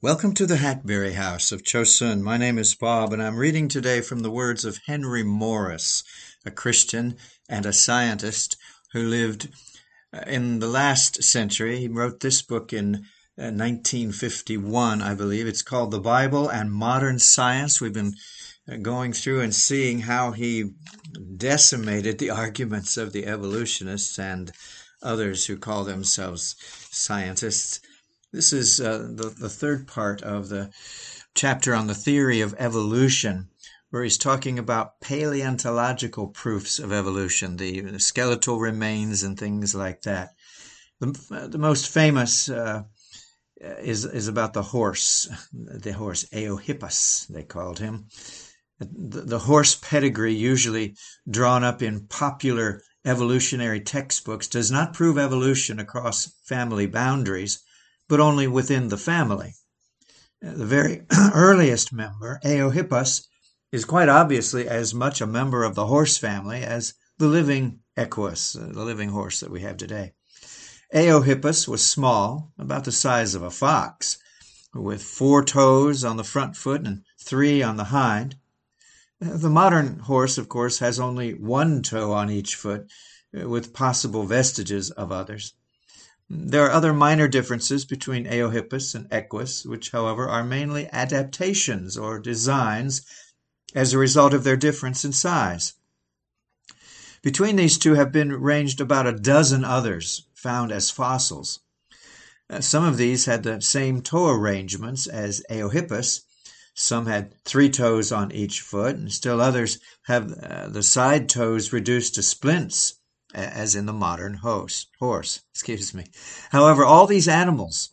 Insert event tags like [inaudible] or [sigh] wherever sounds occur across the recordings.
Welcome to the Hackberry House of Chosun. My name is Bob, and I'm reading today from the words of Henry Morris, a Christian and a scientist who lived uh, in the last century. He wrote this book in 1951, uh, I believe. It's called The Bible and Modern Science. We've been uh, going through and seeing how he decimated the [laughs] arguments of the evolutionists and others who call themselves scientists. This is uh, the, the third part of the chapter on the theory of evolution, where he's talking about paleontological proofs of evolution, the, the skeletal remains and things like that. The, the most famous uh, is, is about the horse, the horse, Eohippus, they called him. The, the horse pedigree, usually drawn up in popular evolutionary textbooks, does not prove evolution across family boundaries but only within the family. The very [clears throat] earliest member, Eohippus, is quite obviously as much a member of the horse family as the living Equus, uh, the living horse that we have today. Eohippus was small, about the size of a fox, with four toes on the front foot and three on the hind. The modern horse, of course, has only one toe on each foot, uh, with possible vestiges of others. There are other minor differences between Eohippus and Equus, which, however, are mainly adaptations or designs as a result of their difference in size. Between these two have been ranged about a dozen others found as fossils. Uh, some of these had the same toe arrangements as Eohippus. Some had three toes on each foot, and still others have uh, the side toes reduced to splints as in the modern host, horse. Excuse me. However, all these animals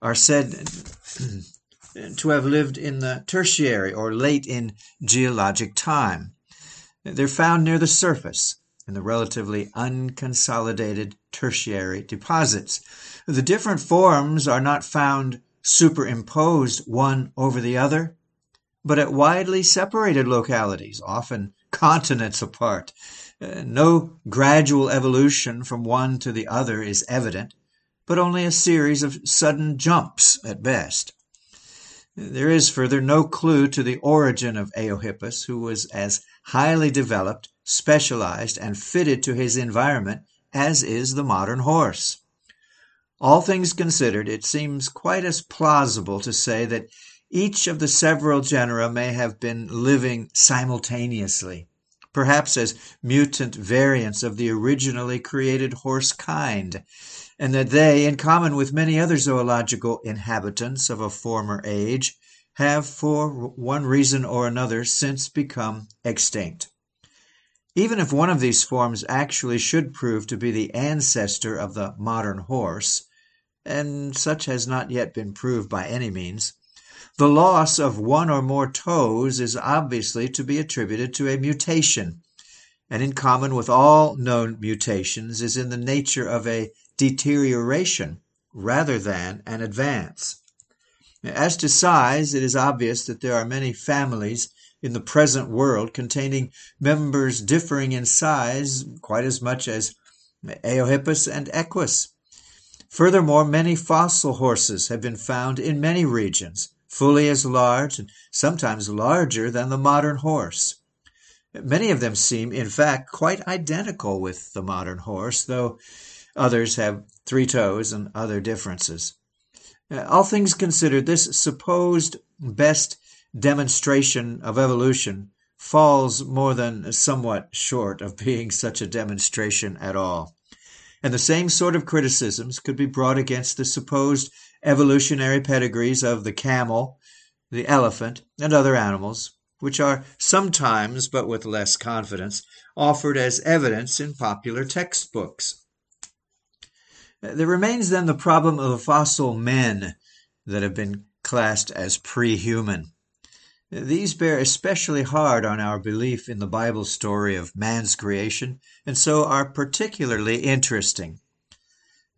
are said [clears throat] to have lived in the tertiary or late in geologic time. They're found near the surface in the relatively unconsolidated tertiary deposits. The different forms are not found superimposed one over the other, but at widely separated localities, often continents apart. No gradual evolution from one to the other is evident, but only a series of sudden jumps at best. There is further no clue to the origin of Eohippus, who was as highly developed, specialized, and fitted to his environment as is the modern horse. All things considered, it seems quite as plausible to say that each of the several genera may have been living simultaneously perhaps as mutant variants of the originally created horse kind, and that they, in common with many other zoological inhabitants of a former age, have for one reason or another since become extinct. Even if one of these forms actually should prove to be the ancestor of the modern horse, and such has not yet been proved by any means, the loss of one or more toes is obviously to be attributed to a mutation, and in common with all known mutations is in the nature of a deterioration rather than an advance. As to size, it is obvious that there are many families in the present world containing members differing in size quite as much as Eohippus and Equus. Furthermore, many fossil horses have been found in many regions, fully as large and sometimes larger than the modern horse. Many of them seem, in fact, quite identical with the modern horse, though others have three toes and other differences. Uh, all things considered, this supposed best demonstration of evolution falls more than somewhat short of being such a demonstration at all. And the same sort of criticisms could be brought against the supposed evolutionary pedigrees of the camel, the elephant, and other animals, which are sometimes, but with less confidence, offered as evidence in popular textbooks. There remains then the problem of the fossil men that have been classed as pre-human. These bear especially hard on our belief in the Bible story of man's creation, and so are particularly interesting.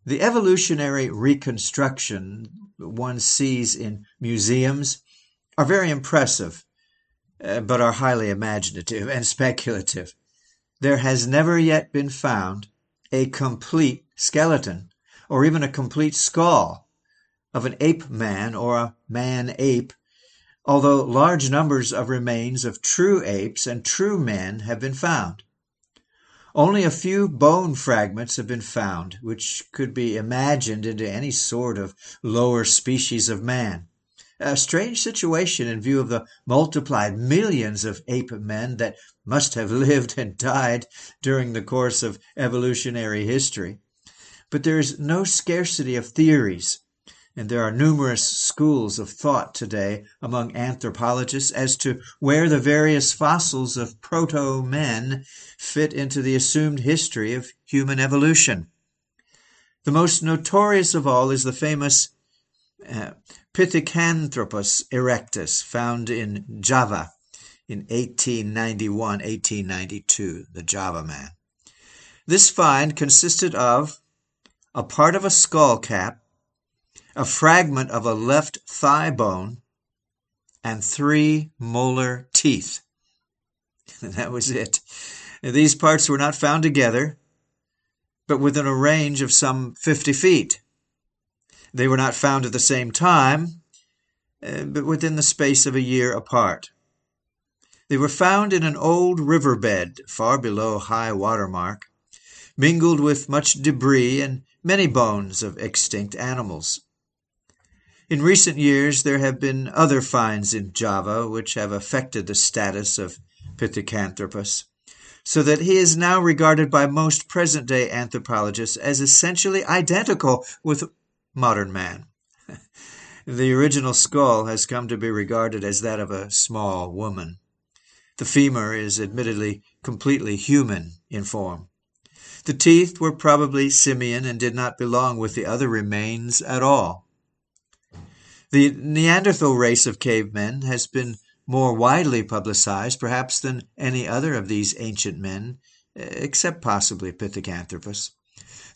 The evolutionary reconstruction one sees in museums are very impressive, uh, but are highly imaginative and speculative. There has never yet been found a complete skeleton or even a complete skull of an ape man or a man ape, although large numbers of remains of true apes and true men have been found. Only a few bone fragments have been found, which could be imagined into any sort of lower species of man. A strange situation in view of the multiplied millions of ape men that must have [laughs] lived and died during the course of evolutionary history. But there is no scarcity of theories and there are numerous schools of thought today among anthropologists as to where the various fossils of proto men fit into the assumed history of human evolution. The most notorious of all is the famous uh, Pithecanthropus erectus, found in Java in 1891 1892, the Java man. This find consisted of a part of a skull cap a fragment of a left thigh bone, and three molar teeth. And [laughs] that was it. these parts were not found together, but within a range of some 50 feet. They were not found at the same time, uh, but within the space of a year apart. They were found in an old riverbed far below high water mark, mingled with much debris and many bones of extinct animals. In recent years, there have been other finds in Java which have affected the status of Pithecanthropus, so that he is now regarded by most present day anthropologists as essentially identical with modern man. [laughs] the original skull has come to be regarded as that of a small woman. The femur is admittedly completely human in form. The teeth were probably simian and did not belong with the other remains at all. The Neanderthal race of cavemen has been more widely publicized, perhaps, than any other of these ancient men, except possibly Pithecanthropus.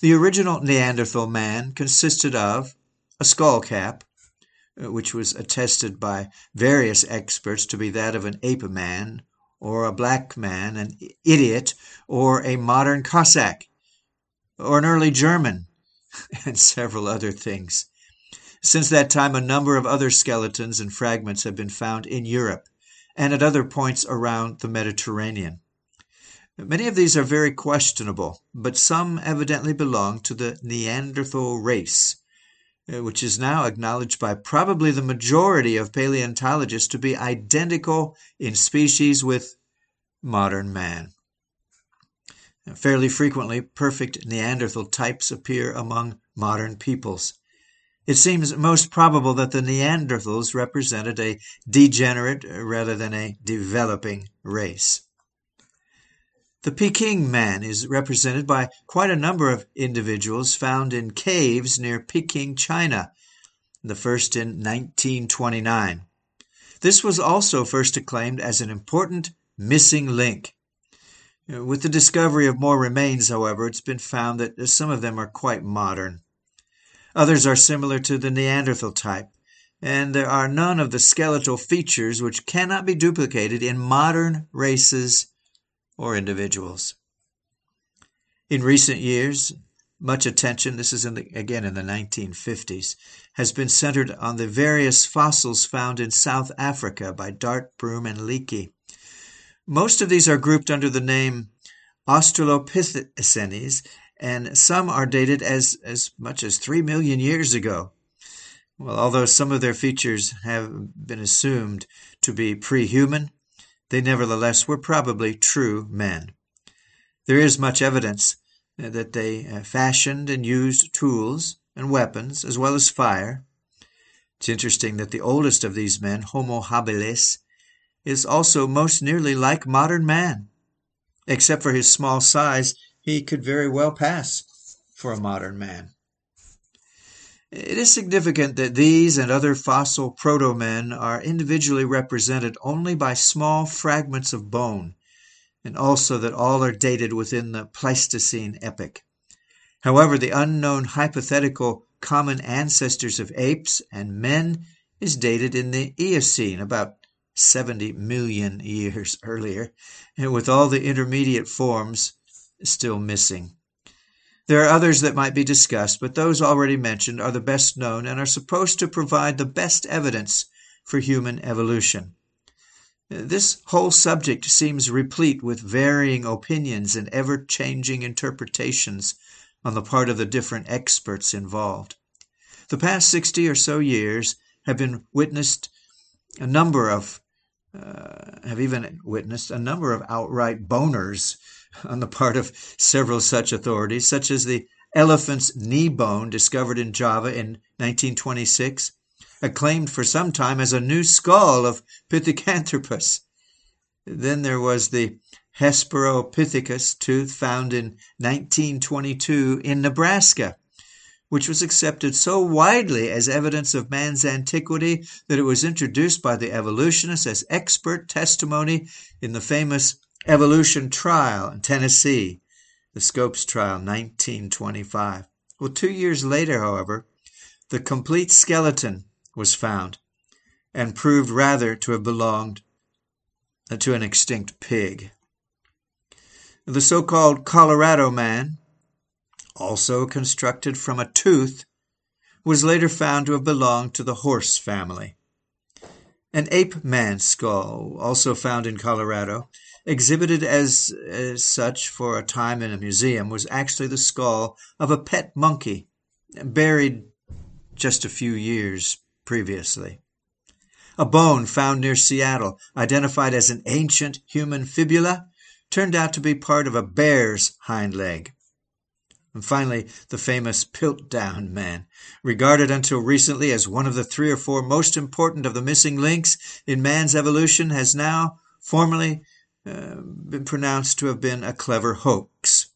The original Neanderthal man consisted of a skull cap, which was attested by various experts to be that of an ape man, or a black man, an idiot, or a modern Cossack, or an early German, [laughs] and several other things. Since that time, a number of other skeletons and fragments have been found in Europe and at other points around the Mediterranean. Many of these are very questionable, but some evidently belong to the Neanderthal race, Uh, which is now acknowledged by probably the majority of paleontologists to be identical in species with modern man. Fairly frequently, perfect Neanderthal types appear among modern peoples. It seems most probable that the Neanderthals represented a degenerate uh, rather than a developing race. The Peking man is represented by quite a number of individuals found in caves near Peking, China, the first in 1929. This was also first acclaimed as an important missing link. With the discovery of more remains, however, it's been found that some of them are quite modern. Others are similar to the Neanderthal type, and there are none of the skeletal features which cannot be duplicated in modern races or individuals. In recent years, much attention, this is in the, again in the 1950s, has been centered on the various fossils found in South Africa by Dart, Broom, and Leakey. Most of these are grouped under the name Australopithecines and some are dated as, as much as 3 million years ago. Well, although some of their features have been assumed to be pre human, they nevertheless were probably true men. There is much evidence that they uh, fashioned and used tools and weapons as well as fire. It's interesting that the oldest of these men, Homo habilis, is also most nearly like modern man. Except for his small size, he could very well pass for a modern man. It is significant that these and other fossil proto-men are individually represented only by small fragments of bone, and also that all are dated within the Pleistocene epoch. However, the unknown hypothetical common ancestors of apes and men is dated in the Eocene, about 70 million years earlier, and with all the intermediate forms still missing. There are others that might be discussed, but those already mentioned are the best known and are supposed to provide the best evidence for human evolution. This whole subject seems replete with varying opinions and ever changing interpretations on the part of the different experts involved. The past 60 or so years have been witnessed a number of, uh, have even witnessed a number of outright boners on the part of several such authorities, such as the elephant's knee bone discovered in Java in 1926, acclaimed for some time as a new skull of Pithecanthropus. Then there was the Hesperopithecus tooth found in 1922 in Nebraska, which was accepted so widely as evidence of man's antiquity that it was introduced by the evolutionists as expert testimony in the famous evolution trial in Tennessee, the Scopes trial, 1925. Well, two years later, however, the complete skeleton was found and proved rather to have belonged uh, to an extinct pig. The so called Colorado man, also constructed from a tooth, was later found to have belonged to the horse family. An ape man skull, also found in Colorado, exhibited as, as such for a time in a museum, was actually the skull of a pet monkey buried just a few years previously. A bone found near Seattle, identified as an ancient human fibula, turned out to be part of a bear's hind leg. And finally, the famous Piltdown man, regarded until recently as one of the three or four most important of the missing links in man's evolution, has now formally uh, been pronounced to have been a clever hoax,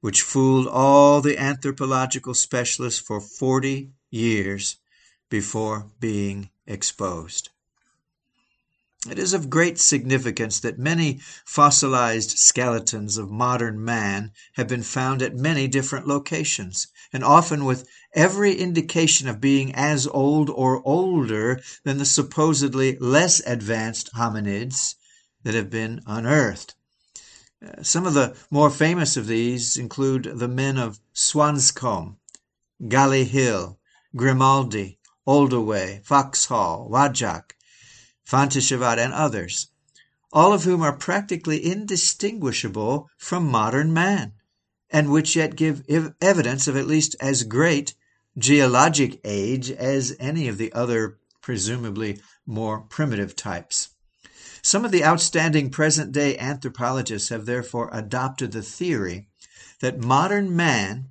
which fooled all the anthropological specialists for 40 years before being exposed. It is of great significance that many fossilized skeletons of modern man have been found at many different locations, and often with every indication of being as old or older than the supposedly less advanced hominids that have been unearthed. Uh, some of the more famous of these include the men of Swanscombe, Galley Hill, Grimaldi, Oldoway, Foxhall, Wadjak, Fontéchevade, and others, all of whom are practically indistinguishable from modern man, and which yet give evidence of at least as great geologic age as any of the other presumably more primitive types. Some of the outstanding present day anthropologists have therefore adopted the theory that modern man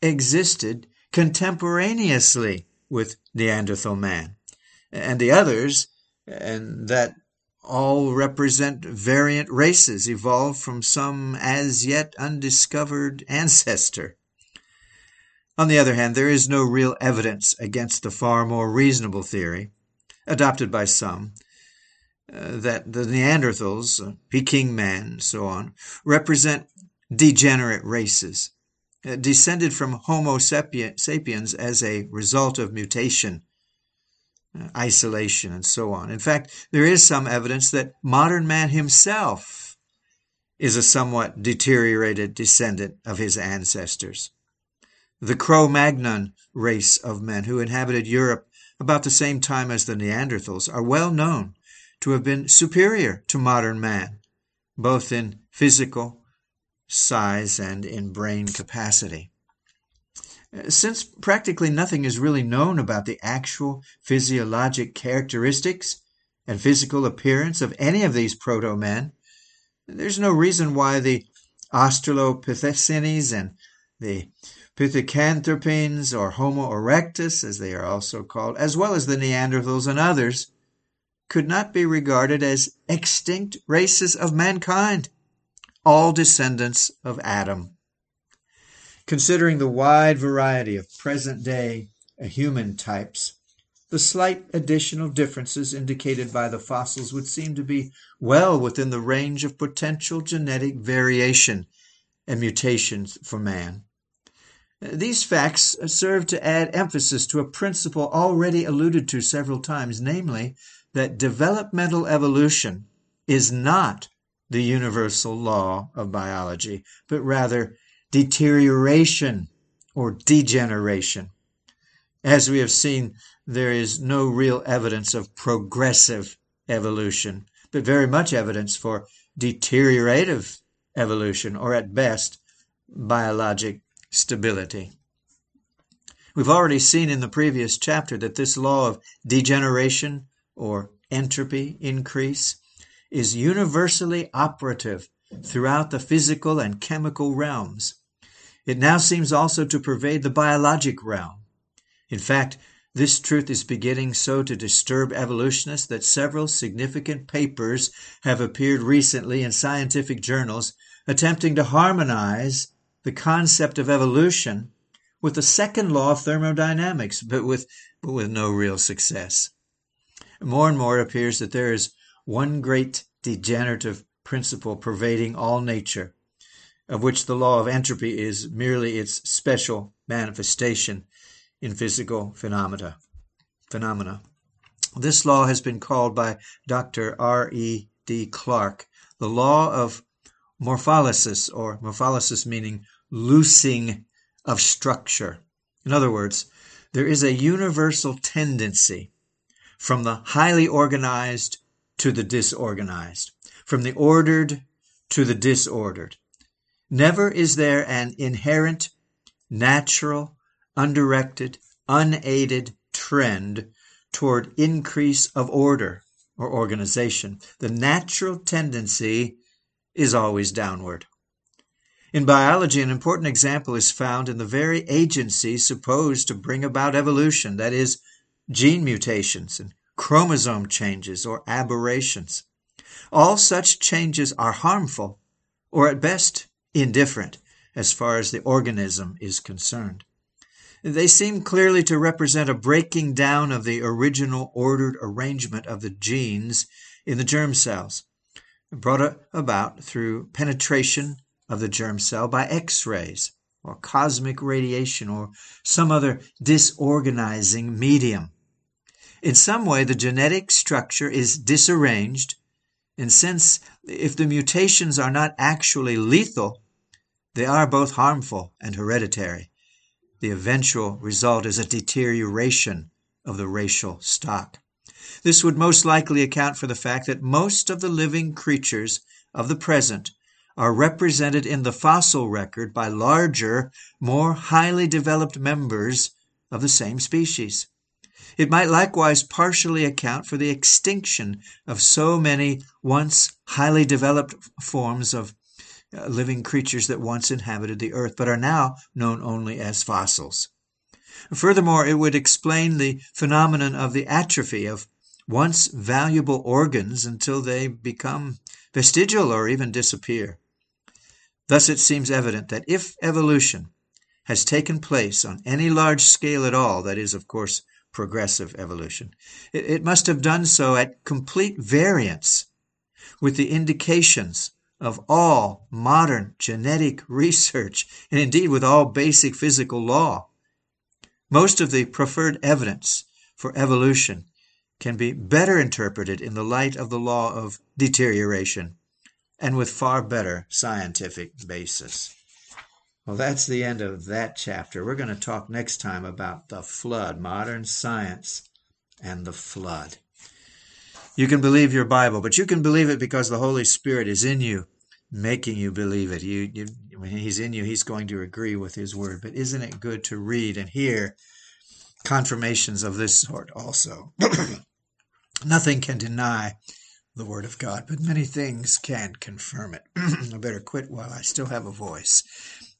existed contemporaneously with Neanderthal man, and the others, and that all represent variant races evolved from some as yet undiscovered ancestor. On the other hand, there is no real evidence against the far more reasonable theory, adopted by some, uh, that the Neanderthals, uh, Peking man, so on, represent degenerate races, uh, descended from Homo sapiens as a result of mutation, isolation, and so on. In fact, there is some evidence that modern man himself is a somewhat deteriorated descendant of his ancestors. The Cro Magnon race of men who inhabited Europe about the same time as the Neanderthals are well known to have been superior to modern man, both in physical size and in brain capacity. Since practically nothing is really known about the actual physiologic characteristics and physical appearance of any of these proto men, there's no reason why the Australopithecines and the Pithecanthropines, or Homo erectus, as they are also called, as well as the Neanderthals and others, could not be regarded as extinct races of mankind, all descendants of Adam. Considering the wide variety of present day human types, the slight additional differences indicated by the fossils would seem to be well within the range of potential genetic variation and mutations for man. These facts serve to add emphasis to a principle already alluded to several times, namely, that developmental evolution is not the universal law of biology, but rather deterioration or degeneration. As we have seen, there is no real evidence of progressive evolution, but very much evidence for deteriorative evolution, or at best, biologic stability. We've already seen in the previous chapter that this law of degeneration or entropy increase is universally operative throughout the physical and chemical realms. It now seems also to pervade the biologic realm. In fact, this truth is beginning so to disturb evolutionists that several significant papers have appeared recently in scientific journals attempting to harmonize the concept of evolution with the second law of thermodynamics, but with, but with no real success. More and more it appears that there is one great degenerative principle pervading all nature, of which the law of entropy is merely its special manifestation in physical phenomena. phenomena. This law has been called by Dr. R. E. D. Clark the law of morpholysis, or morpholysis meaning loosing of structure. In other words, there is a universal tendency from the highly organized to the disorganized, from the ordered to the disordered. Never is there an inherent, natural, undirected, unaided trend toward increase of order or organization. The natural tendency is always downward. In biology, an important example is found in the very agency supposed to bring about evolution, that is, gene mutations and chromosome changes or aberrations. All such changes are harmful, or at best indifferent, as far as the organism is concerned. They seem clearly to represent a breaking down of the original ordered arrangement of the genes in the germ cells, brought about through penetration of the germ cell by X rays or cosmic radiation or some other disorganizing medium. In some way, the genetic structure is disarranged, and since if the mutations are not actually lethal, they are both harmful and hereditary. The eventual result is a deterioration of the racial stock. This would most likely account for the fact that most of the living creatures of the present are represented in the fossil record by larger, more highly developed members of the same species. It might likewise partially account for the extinction of so many once highly developed forms of uh, living creatures that once inhabited the earth, but are now known only as fossils. Furthermore, it would explain the phenomenon of the atrophy of once valuable organs until they become vestigial or even disappear. Thus, it seems evident that if evolution has taken place on any large scale at all, that is, of course, progressive evolution, it, it must have done so at complete variance with the indications of all modern genetic research, and indeed with all basic physical law. Most of the preferred evidence for evolution can be better interpreted in the light of the law of deterioration and with far better scientific basis. Well, that's the end of that chapter. We're going to talk next time about the flood, modern science and the flood. You can believe your Bible, but you can believe it because the Holy Spirit is in you, making you believe it. You, you, when He's in you, He's going to agree with His Word. But isn't it good to read and hear confirmations of this sort also? [clears throat] Nothing can deny the Word of God, but many things can confirm it. [clears throat] I better quit while I still have a voice.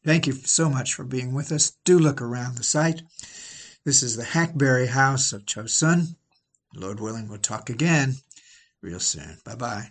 Thank you so much for being with us. Do look around the site. This is the Hackberry House of Chosun. Lord willing, we'll talk again real soon. Bye bye.